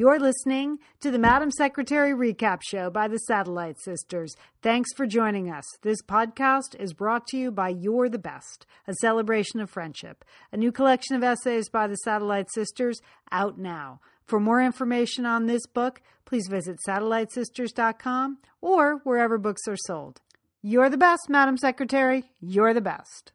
You're listening to the Madam Secretary Recap Show by the Satellite Sisters. Thanks for joining us. This podcast is brought to you by You're the Best, a celebration of friendship, a new collection of essays by the Satellite Sisters out now. For more information on this book, please visit satellitesisters.com or wherever books are sold. You're the best, Madam Secretary. You're the best.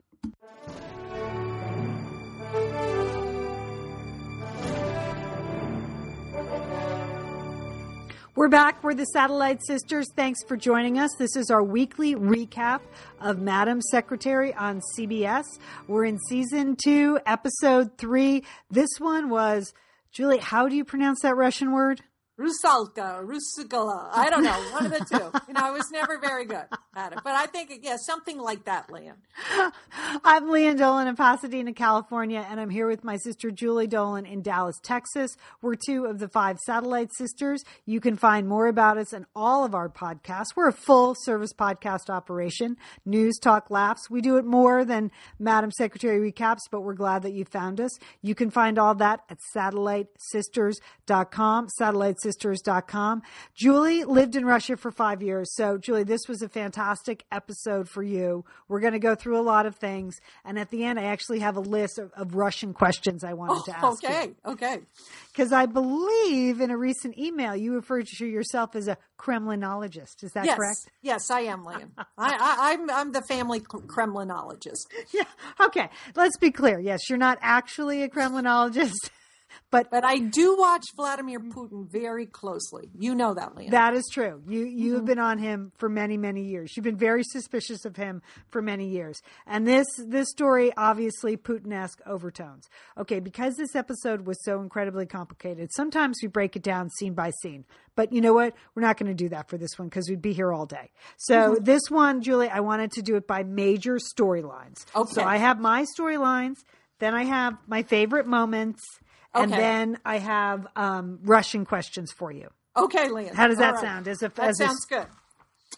We're back. We're the Satellite Sisters. Thanks for joining us. This is our weekly recap of Madam Secretary on CBS. We're in season two, episode three. This one was, Julie, how do you pronounce that Russian word? Rusalka, Rusugala. I don't know. One of the two. You know, I was never very good at it. But I think, yeah, something like that, Lian. I'm Lian Dolan in Pasadena, California, and I'm here with my sister Julie Dolan in Dallas, Texas. We're two of the five satellite sisters. You can find more about us and all of our podcasts. We're a full service podcast operation. News, talk, laughs. We do it more than Madam Secretary recaps, but we're glad that you found us. You can find all that at satellitesisters.com. Satellite sisters.com. Julie lived in Russia for five years. So, Julie, this was a fantastic episode for you. We're going to go through a lot of things. And at the end, I actually have a list of, of Russian questions I wanted oh, to ask. Oh, okay, you. okay. Because I believe in a recent email you referred to yourself as a Kremlinologist. Is that yes. correct? Yes, I am, Lian. I, am I'm, I'm the family Kremlinologist. Yeah. Okay. Let's be clear. Yes, you're not actually a Kremlinologist. But but I do watch Vladimir Putin very closely. You know that, Leah. That is true. You you mm-hmm. have been on him for many many years. You've been very suspicious of him for many years. And this this story obviously Putin-esque overtones. Okay, because this episode was so incredibly complicated. Sometimes we break it down scene by scene. But you know what? We're not going to do that for this one because we'd be here all day. So mm-hmm. this one, Julie, I wanted to do it by major storylines. Okay. So I have my storylines. Then I have my favorite moments and then I have um, Russian questions for you. Okay, Lian. How does that right. sound? As a that as sounds a, good.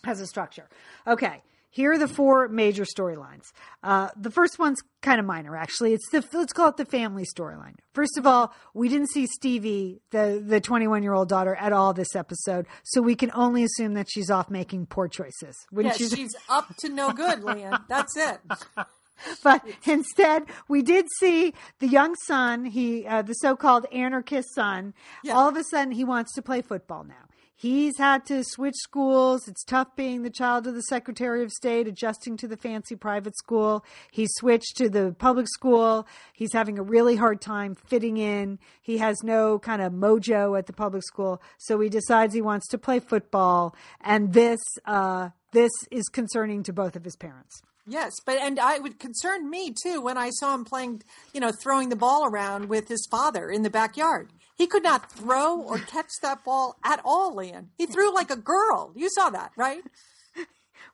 As a structure. Okay. Here are the four major storylines. Uh, the first one's kind of minor, actually. It's the let's call it the family storyline. First of all, we didn't see Stevie, the the 21 year old daughter, at all this episode, so we can only assume that she's off making poor choices. Yeah, she's up to no good, Lian. That's it. but instead we did see the young son he uh, the so-called anarchist son. Yeah. all of a sudden he wants to play football now. He's had to switch schools. It's tough being the child of the secretary of state adjusting to the fancy private school. He switched to the public school. He's having a really hard time fitting in. He has no kind of mojo at the public school. So he decides he wants to play football. And this uh, this is concerning to both of his parents Yes, but and I would concern me too when I saw him playing, you know, throwing the ball around with his father in the backyard. He could not throw or catch that ball at all, Lian. He threw like a girl. You saw that, right?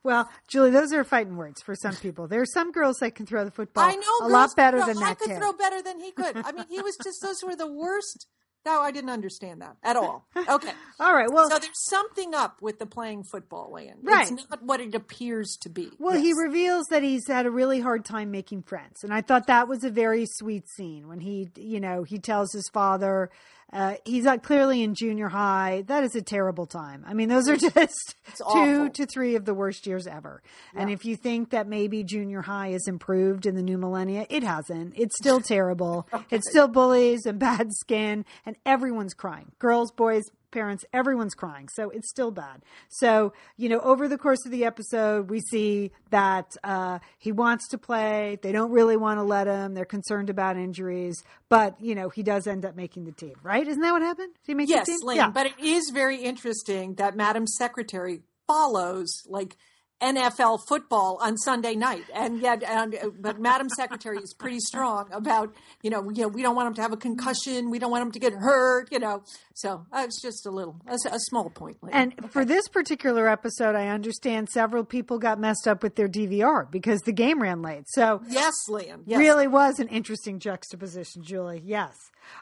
Well, Julie, those are fighting words for some people. There are some girls that can throw the football I know a lot better throw, than that I could kid. throw better than he could. I mean, he was just those were the worst no, I didn't understand that at all. Okay. all right. Well, so there's something up with the playing football, Lian. Right. It's not what it appears to be. Well, yes. he reveals that he's had a really hard time making friends, and I thought that was a very sweet scene when he, you know, he tells his father uh, he's uh, clearly in junior high. That is a terrible time. I mean, those are just two to three of the worst years ever. Yeah. And if you think that maybe junior high has improved in the new millennia, it hasn't. It's still terrible. okay. It's still bullies and bad skin, and everyone's crying. Girls, boys, parents, everyone's crying. So it's still bad. So, you know, over the course of the episode, we see that uh, he wants to play. They don't really want to let him. They're concerned about injuries. But, you know, he does end up making the team, right? Isn't that what happened? Did he make yes, the team? Lynn, yeah. But it is very interesting that Madam Secretary follows, like, NFL football on Sunday night, and yet, and, but Madam Secretary is pretty strong about you know, you know we don't want him to have a concussion, we don't want him to get hurt, you know. So uh, it's just a little a, a small point. And okay. for this particular episode, I understand several people got messed up with their DVR because the game ran late. So yes, Lian, yes. really was an interesting juxtaposition, Julie. Yes.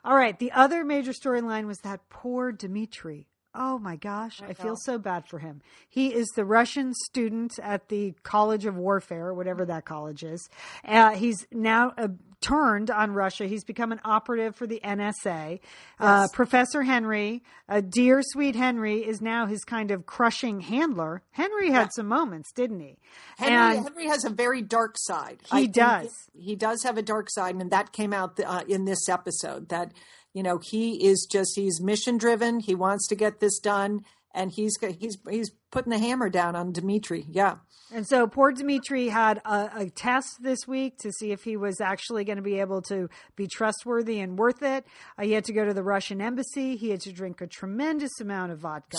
All right. The other major storyline was that poor Dimitri Oh my gosh, I, I feel so bad for him. He is the Russian student at the College of Warfare, whatever that college is. Uh, he's now uh, turned on Russia. He's become an operative for the NSA. Uh, Professor Henry, uh, dear sweet Henry, is now his kind of crushing handler. Henry had Yeah. some moments, didn't he? Henry, And- Henry has a very dark side. He think does. He does have a dark side, and that came out uh, in this episode. That you know he is just he's mission driven. He wants to get this done, and he's he's he's putting the hammer down on Dmitry. Yeah, And so poor Dmitry had a, a test this week to see if he was actually going to be able to be trustworthy and worth it. Uh, he had to go to the Russian embassy. He had to drink a tremendous amount of vodka.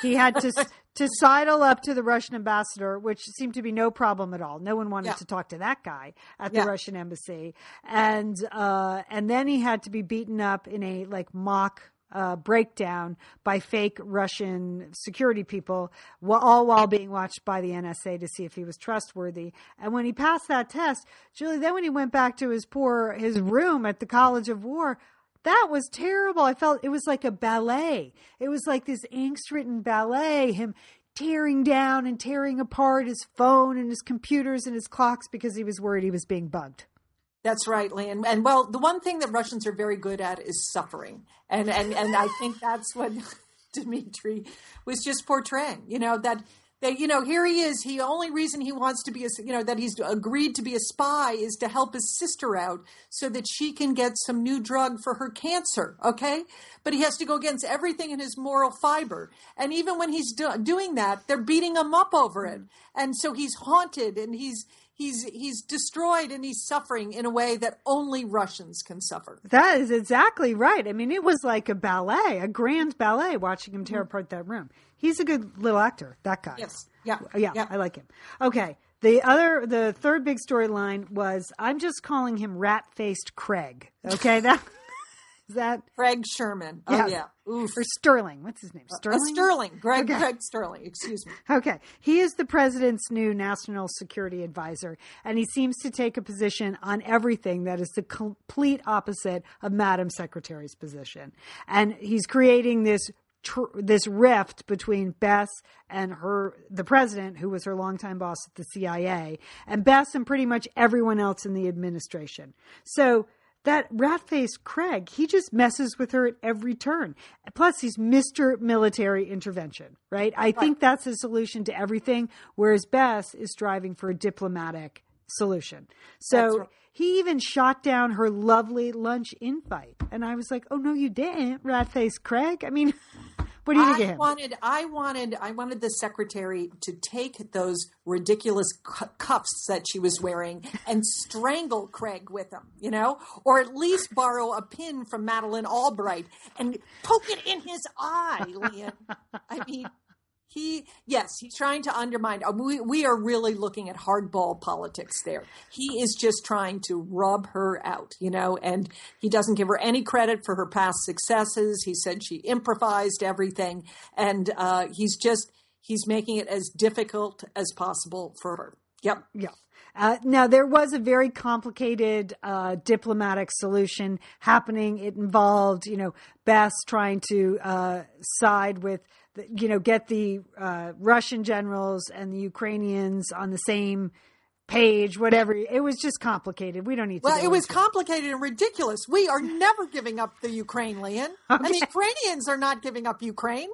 He had to to sidle up to the Russian ambassador, which seemed to be no problem at all. No one wanted Yeah. to talk to that guy at Yeah. the Russian embassy, and uh, and then he had to be beaten up in a like mock uh, breakdown by fake Russian security people, all while being watched by the NSA to see if he was trustworthy. And when he passed that test, Julie, then when he went back to his poor his room at the College of War. That was terrible. I felt it was like a ballet. It was like this angst ridden ballet, him tearing down and tearing apart his phone and his computers and his clocks because he was worried he was being bugged. That's right, Lynn. And well, the one thing that Russians are very good at is suffering, and and and I think that's what Dmitry was just portraying. You know that. That, you know, here he is. He only reason he wants to be a, you know, that he's agreed to be a spy is to help his sister out so that she can get some new drug for her cancer. Okay, but he has to go against everything in his moral fiber. And even when he's do- doing that, they're beating him up over it. And so he's haunted and he's he's he's destroyed and he's suffering in a way that only Russians can suffer. That is exactly right. I mean, it was like a ballet, a grand ballet watching him tear mm-hmm. apart that room. He's a good little actor, that guy. Yes. Yeah. Yeah, Yeah. I like him. Okay. The other, the third big storyline was I'm just calling him rat faced Craig. Okay. That is that Greg Sherman. Oh yeah. Oof. or Sterling. What's his name? Uh, Sterling. Sterling. Greg Okay. Greg Sterling. Excuse me. Okay. He is the president's new national security advisor, and he seems to take a position on everything that is the complete opposite of Madam Secretary's position. And he's creating this tr- this rift between Bess and her the president who was her longtime boss at the CIA and Bess and pretty much everyone else in the administration. So that rat faced Craig, he just messes with her at every turn. Plus, he's Mr. Military Intervention, right? I think that's the solution to everything, whereas Bess is striving for a diplomatic solution. So right. he even shot down her lovely lunch invite. And I was like, oh, no, you didn't, rat faced Craig. I mean, what do you think I him? wanted, I wanted, I wanted the secretary to take those ridiculous cu- cuffs that she was wearing and strangle Craig with them, you know, or at least borrow a pin from Madeleine Albright and poke it in his eye, Lian. I mean, he, yes, he's trying to undermine. uh, We, we are really looking at hardball politics there. He is just trying to rub her out, you know, and he doesn't give her any credit for her past successes. He said she improvised everything, and uh, he's just he's making it as difficult as possible for her. Yep. yep Uh, now there was a very complicated uh, diplomatic solution happening. It involved, you know, Bess trying to uh, side with, you know, get the uh, Russian generals and the Ukrainians on the same page. Whatever. It was just complicated. We don't need to. Well, it was complicated and ridiculous. We are never giving up the Ukraine, Lian. And the Ukrainians are not giving up Ukraine.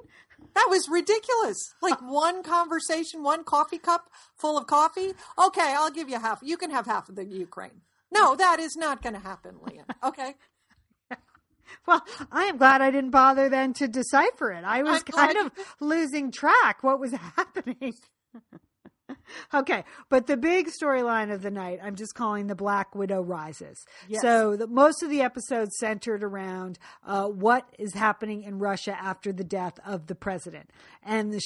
That was ridiculous. Like one conversation, one coffee cup full of coffee. Okay, I'll give you half. You can have half of the Ukraine. No, that is not going to happen, Lian. Okay. Well, I am glad I didn't bother then to decipher it. I was I'm glad kind of losing track what was happening. okay, but the big storyline of the night, I'm just calling the Black Widow rises. Yes. So the, most of the episodes centered around uh, what is happening in Russia after the death of the president, and the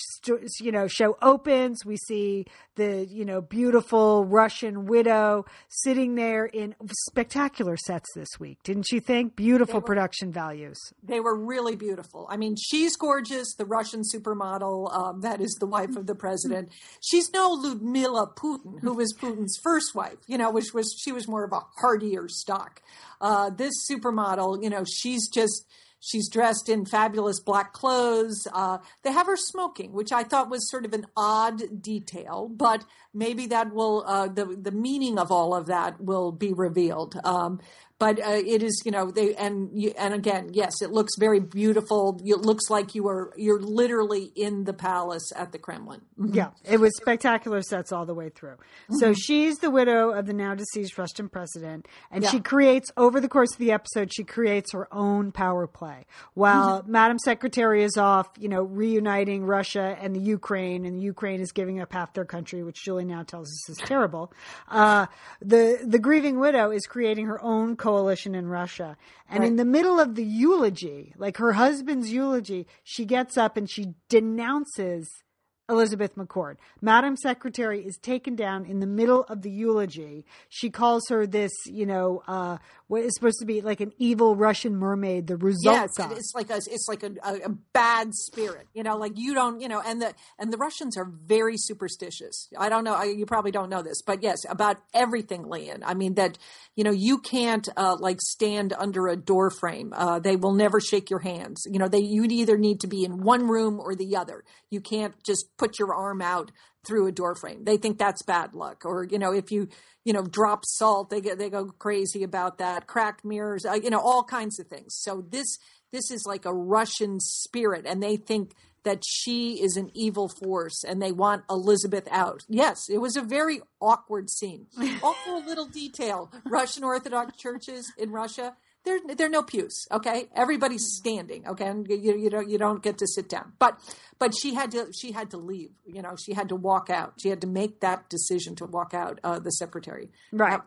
you know show opens. We see the you know beautiful Russian widow sitting there in spectacular sets this week. Didn't you think? Beautiful production values. They were really beautiful. I mean, she's gorgeous, the Russian supermodel um, that is the wife of the president. She's no Ludmila Putin, who was Putin's first wife, you know, which was she was more of a hardier stock. Uh, this supermodel, you know, she's just she's dressed in fabulous black clothes. Uh, they have her smoking, which I thought was sort of an odd detail, but maybe that will uh, the the meaning of all of that will be revealed. Um, but uh, it is you know they and you, and again yes it looks very beautiful it looks like you are you're literally in the palace at the kremlin mm-hmm. yeah it was spectacular sets all the way through mm-hmm. so she's the widow of the now deceased russian president and yeah. she creates over the course of the episode she creates her own power play while mm-hmm. madam secretary is off you know reuniting russia and the ukraine and the ukraine is giving up half their country which julie now tells us is terrible uh, the the grieving widow is creating her own coalition in Russia. And right. in the middle of the eulogy, like her husband's eulogy, she gets up and she denounces Elizabeth McCord. Madam Secretary is taken down in the middle of the eulogy. She calls her this, you know, uh, what is supposed to be like an evil Russian mermaid. The result, yes, it's like a, it's like a, a, bad spirit. You know, like you don't, you know, and the and the Russians are very superstitious. I don't know, I, you probably don't know this, but yes, about everything, Lian. I mean that, you know, you can't uh, like stand under a door frame. Uh, they will never shake your hands. You know, they you either need to be in one room or the other. You can't just put your arm out through a door frame. They think that's bad luck. Or, you know, if you, you know, drop salt, they get, they go crazy about that. Cracked mirrors, uh, you know, all kinds of things. So this, this is like a Russian spirit and they think that she is an evil force and they want Elizabeth out. Yes, it was a very awkward scene. also a little detail. Russian Orthodox churches in Russia, there there are no pews. Okay, everybody's standing. Okay, and you, you don't you don't get to sit down. But but she had to she had to leave. You know, she had to walk out. She had to make that decision to walk out. Uh, the secretary, right?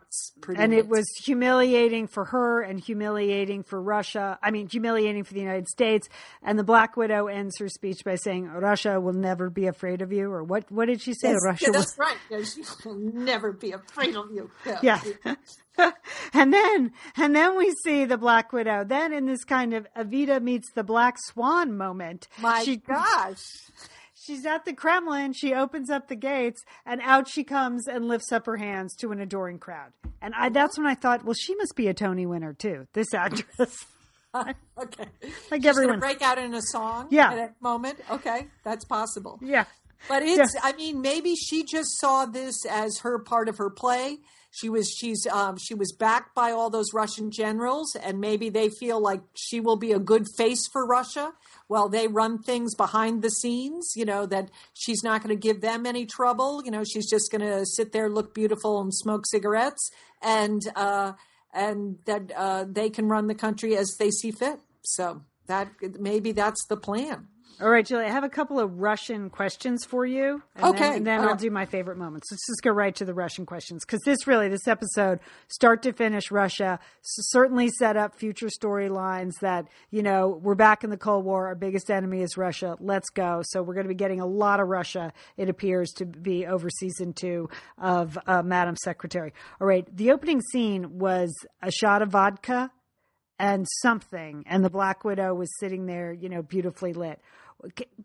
and it was humiliating for her and humiliating for Russia. I mean, humiliating for the United States. And the Black Widow ends her speech by saying, "Russia will never be afraid of you." Or what? What did she say? Yes, Russia. Yeah, that's will- right. Yeah, she will never be afraid of you. Yeah. yeah. and then and then we see the Black Widow. Then in this kind of Evita meets the Black Swan moment. My she, gosh. She's at the Kremlin. She opens up the gates, and out she comes and lifts up her hands to an adoring crowd. And I, that's when I thought, well, she must be a Tony winner too. This actress. okay. Like She's everyone break out in a song. Yeah. At a moment. Okay, that's possible. Yeah. But it's. Yeah. I mean, maybe she just saw this as her part of her play she was she's um, she was backed by all those Russian generals, and maybe they feel like she will be a good face for Russia while they run things behind the scenes. You know that she's not going to give them any trouble. You know she's just going to sit there, look beautiful, and smoke cigarettes, and uh, and that uh, they can run the country as they see fit. So that maybe that's the plan. All right, Julie, I have a couple of Russian questions for you. And okay. Then, and then I'll do my favorite moments. Let's just go right to the Russian questions because this really, this episode, start to finish, Russia certainly set up future storylines that, you know, we're back in the Cold War. Our biggest enemy is Russia. Let's go. So we're going to be getting a lot of Russia, it appears to be over season two of uh, Madam Secretary. All right. The opening scene was a shot of vodka and something, and the Black Widow was sitting there, you know, beautifully lit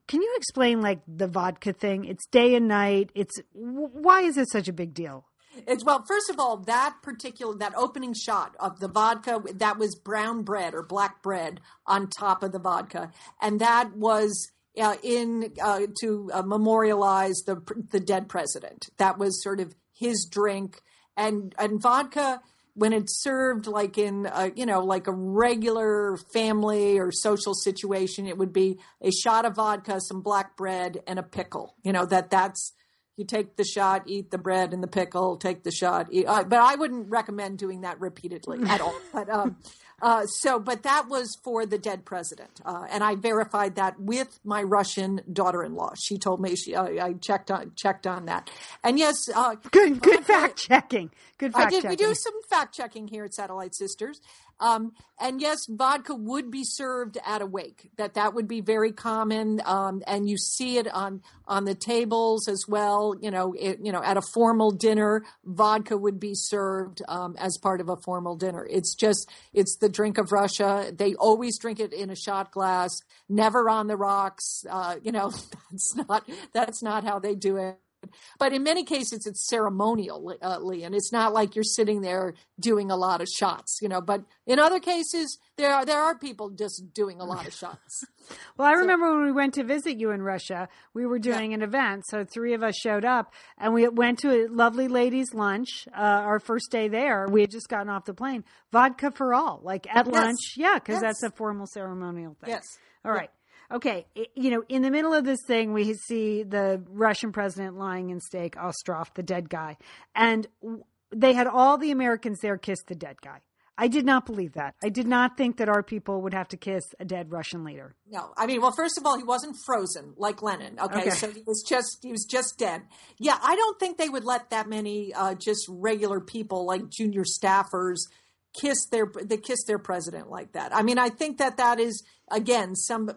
can you explain like the vodka thing? It's day and night. It's why is it such a big deal? It's well, first of all, that particular that opening shot of the vodka that was brown bread or black bread on top of the vodka, and that was uh, in uh, to uh, memorialize the the dead president. That was sort of his drink, and and vodka when it's served like in a, you know like a regular family or social situation it would be a shot of vodka some black bread and a pickle. You know that that's you take the shot eat the bread and the pickle take the shot eat, uh, but i wouldn't recommend doing that repeatedly at all. But um uh, so, but that was for the dead president, uh, and I verified that with my Russian daughter-in-law. She told me she, uh, I checked on checked on that, and yes, uh, good good fact checking. Good fact I did. Checking. We do some fact checking here at Satellite Sisters, um, and yes, vodka would be served at a wake. That that would be very common, um, and you see it on on the tables as well. You know, it, you know, at a formal dinner, vodka would be served um, as part of a formal dinner. It's just it's the drink of Russia. They always drink it in a shot glass, never on the rocks. Uh, you know, that's not that's not how they do it But in many cases, it's ceremonial, uh, and it's not like you're sitting there doing a lot of shots, you know. But in other cases, there are there are people just doing a lot of shots. well, I remember when we went to visit you in Russia, we were doing yeah. an event, so three of us showed up, and we went to a lovely ladies' lunch. Uh, our first day there, we had just gotten off the plane. Vodka for all, like at yes. lunch, yeah, because yes. that's a formal ceremonial thing. Yes. All right. Yeah. Okay, you know, in the middle of this thing, we see the Russian president lying in stake, Ostrov, the dead guy, and they had all the Americans there kiss the dead guy. I did not believe that. I did not think that our people would have to kiss a dead Russian leader. No, I mean, well, first of all, he wasn't frozen like Lenin. Okay, okay. so he was just he was just dead. Yeah, I don't think they would let that many uh, just regular people like junior staffers kiss their they kiss their president like that. I mean, I think that that is again some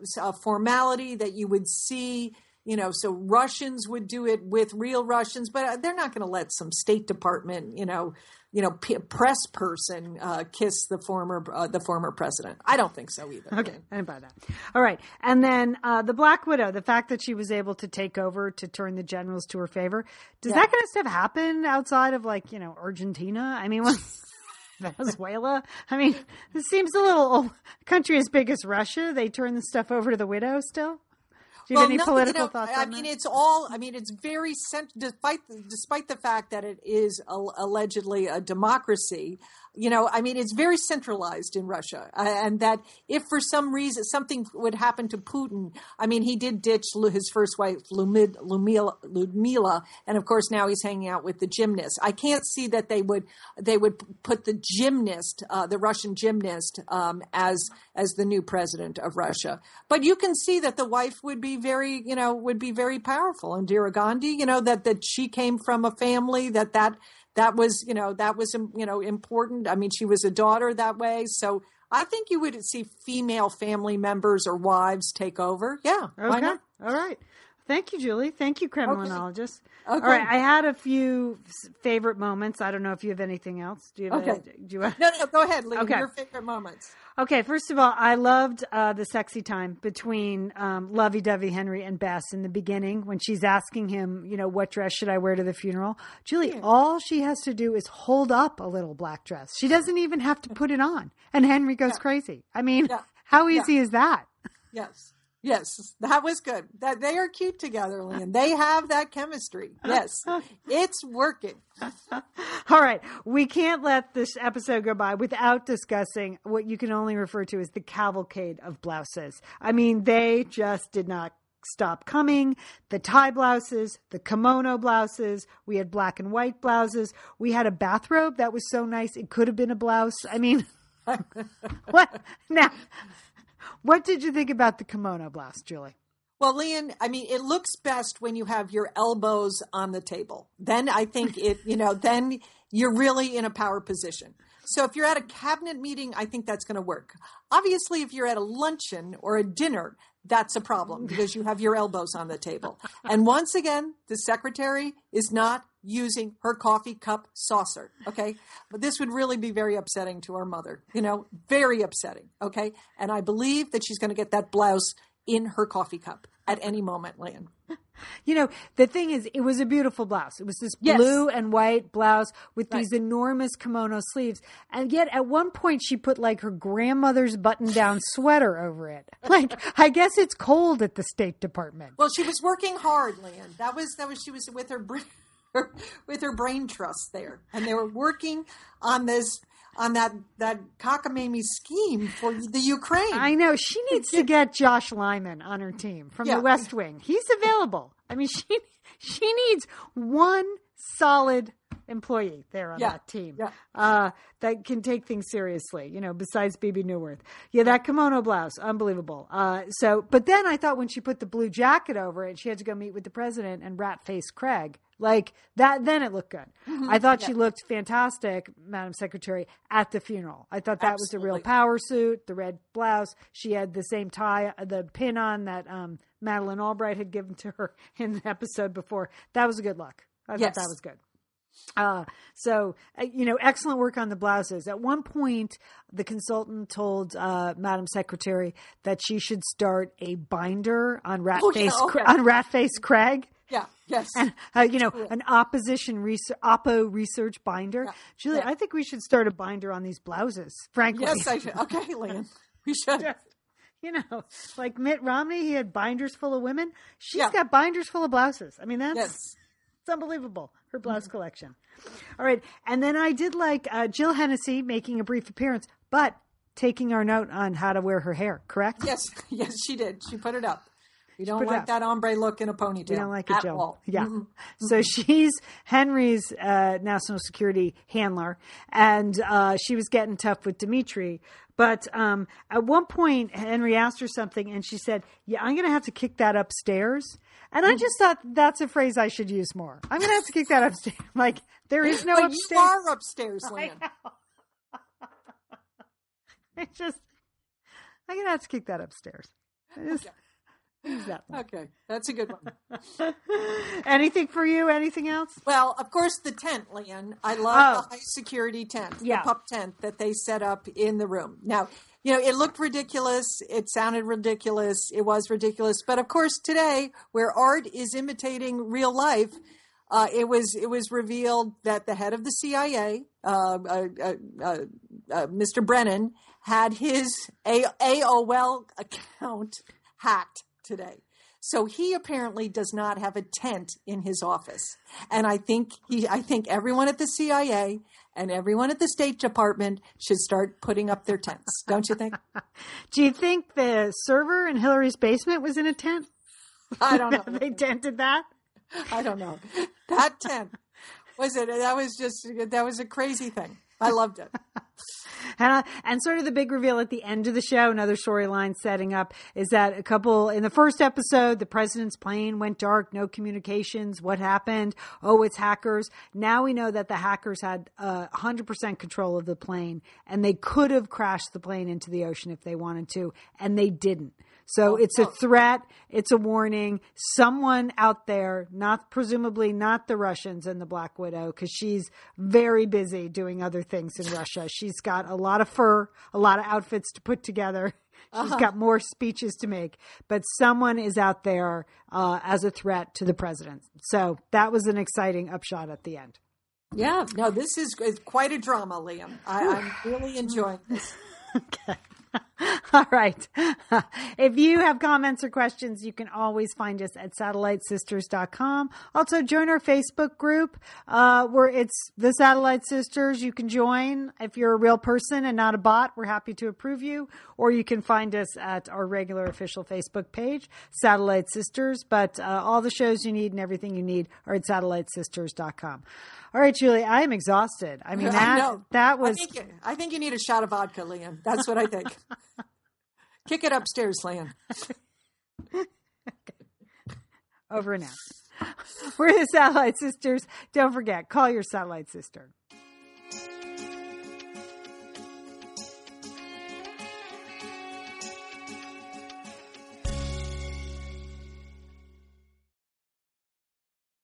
formality that you would see. You know, so Russians would do it with real Russians, but they're not going to let some State Department, you know, you know, p- press person uh, kiss the former uh, the former president. I don't think so either. Okay, I didn't buy that. All right, and then uh, the Black Widow, the fact that she was able to take over to turn the generals to her favor, does yeah. that kind of stuff happen outside of like you know Argentina? I mean, Venezuela. I mean, this seems a little country as big as Russia. They turn the stuff over to the widow still. Do you well, have any no, political you know, thoughts? I mean, that? it's all. I mean, it's very cent- despite despite the fact that it is a, allegedly a democracy you know, I mean, it's very centralized in Russia, uh, and that if for some reason something would happen to Putin, I mean, he did ditch his first wife Ludmila, Ludmila, and of course now he's hanging out with the gymnast. I can't see that they would they would put the gymnast, uh, the Russian gymnast, um, as as the new president of Russia. But you can see that the wife would be very, you know, would be very powerful. And Indira Gandhi, you know, that that she came from a family that that that was you know that was you know important. I mean she was a daughter that way. So i think you would see female family members or wives take over. Yeah okay. all right thank you julie thank you kremlinologist okay. all right i had a few favorite moments i don't know if you have anything else do you have okay. A, do you have... no no go ahead Lee, okay. your favorite moments Okay, first of all, I loved uh, the sexy time between um, Lovey Dovey Henry and Bess in the beginning when she's asking him, you know, what dress should I wear to the funeral? Julie, yeah. all she has to do is hold up a little black dress. She doesn't even have to put it on. And Henry goes yeah. crazy. I mean, yeah. how easy is that? Yes. Yes, that was good. That they are cute together, uh. Lian. They have that chemistry. Uh. Yes, it's working. All right, we can't let this episode go by without discussing what you can only refer to as the cavalcade of blouses. I mean, they just did not stop coming. The tie blouses, the kimono blouses, we had black and white blouses. We had a bathrobe that was so nice it could have been a blouse. I mean, what now? What did you think about the kimono blouse, Julie? Well, Lian, I mean, it looks best when you have your elbows on the table. Then I think it, you know, then you're really in a power position. So if you're at a cabinet meeting, I think that's going to work. Obviously, if you're at a luncheon or a dinner, that's a problem because you have your elbows on the table. And once again, the secretary is not using her coffee cup saucer. Okay. But this would really be very upsetting to our mother, you know, very upsetting. Okay. And I believe that she's going to get that blouse in her coffee cup at any moment, Lynn. You know, the thing is, it was a beautiful blouse. It was this yes. blue and white blouse with right. these enormous kimono sleeves. And yet, at one point, she put like her grandmother's button down sweater over it. Like, I guess it's cold at the State Department. Well, she was working hard, Lynn. That was, that was, she was with her her, with her brain trust there, and they were working on this on that that cockamamie scheme for the Ukraine. I know she needs to get Josh Lyman on her team from yeah. the West Wing. He's available. I mean, she she needs one solid employee there on yeah. that team yeah. uh, that can take things seriously, you know, besides Bebe Neuwirth. Yeah, that kimono blouse, unbelievable. Uh, so, but then I thought when she put the blue jacket over it, she had to go meet with the president and rat face Craig. Like that, then it looked good. Mm-hmm. I thought yeah. she looked fantastic, Madam Secretary, at the funeral. I thought that Absolutely. was a real power suit, the red blouse. She had the same tie, the pin on that um, Madeleine Albright had given to her in the episode before. That was a good look. I yes. thought that was good. Uh, so, uh, you know, excellent work on the blouses. At one point, the consultant told uh, Madam Secretary that she should start a binder on Rat oh, Face yeah, okay. on Rat Face Craig Yeah. Yes. and uh, you know an opposition research, oppo research binder. Yeah. Julie, Yeah. I think we should start a binder on these blouses. Frankly, yes, I should. Okay, Lian. We should. Just, you know, like Mitt Romney, he had binders full of women. She's Yeah. got binders full of blouses. I mean, that's Yes. it's unbelievable. Her blouse collection. All right, and then I did like uh, Jill Hennessy making a brief appearance, but taking our note on how to wear her hair. Correct? Yes. Yes, she did. She put it up. We don't like up. that ombre look in a ponytail. We don't like it, all. Yeah. Mhm. So she's Henry's uh, national security handler, and uh, she was getting tough with Dimitri. But um, at one point, Henry asked her something, and she said, "Yeah, I'm going to have to kick that upstairs." And I just thought that's a phrase I should use more. I'm going to have to kick that upstairs. Like there is no But upstairs. you are upstairs, I know. It's just I'm going to have to kick that upstairs. I just- use that one. Okay, that's a good one. Anything for you? Anything else? Well, of course, the tent, Lian. I love Oh. the high security tent, Yeah. the pup tent that they set up in the room. Now, you know, it looked ridiculous. It sounded ridiculous. It was ridiculous. But of course, today, where art is imitating real life, uh, it was it was revealed that the head of the CIA, uh, uh, uh, uh, uh, Mr. Brennan, had his A- AOL account hacked today. So he apparently does not have a tent in his office. And I think he I think everyone at the CIA and everyone at the State Department should start putting up their tents. Don't you think? Do you think the server in Hillary's basement was in a tent? I don't know. they tented that. I don't know. That tent was it that was just that was a crazy thing. I loved it. And, uh, and sort of the big reveal at the end of the show, another storyline setting up is that a couple in the first episode, the president's plane went dark, no communications. What happened? Oh, it's hackers. Now we know that the hackers had uh, 100% control of the plane and they could have crashed the plane into the ocean if they wanted to, and they didn't. So it's a threat. It's a warning. Someone out there, not presumably not the Russians and the Black Widow, because she's very busy doing other things in Russia. She's got a lot of fur, a lot of outfits to put together. She's got more speeches to make, but someone is out there uh, as a threat to the president. So that was an exciting upshot at the end. Yeah. No, this is quite a drama, Lian. I, I'm really enjoying this. All right. if you have comments or questions, you can always find us at satellitesisters.com. Also, join our Facebook group uh, where it's the Satellite Sisters. You can join if you're a real person and not a bot. We're happy to approve you. Or you can find us at our regular official Facebook page, Satellite Sisters. But uh, all the shows you need and everything you need are at satellitesisters.com. All right, Julie, I am exhausted. I mean, I that, know. that was. I think, you, I think you need a shot of vodka, Lian. That's what I think. Kick it upstairs, Lan. over and out. We're the Satellite Sisters. Don't forget, call your Satellite Sister.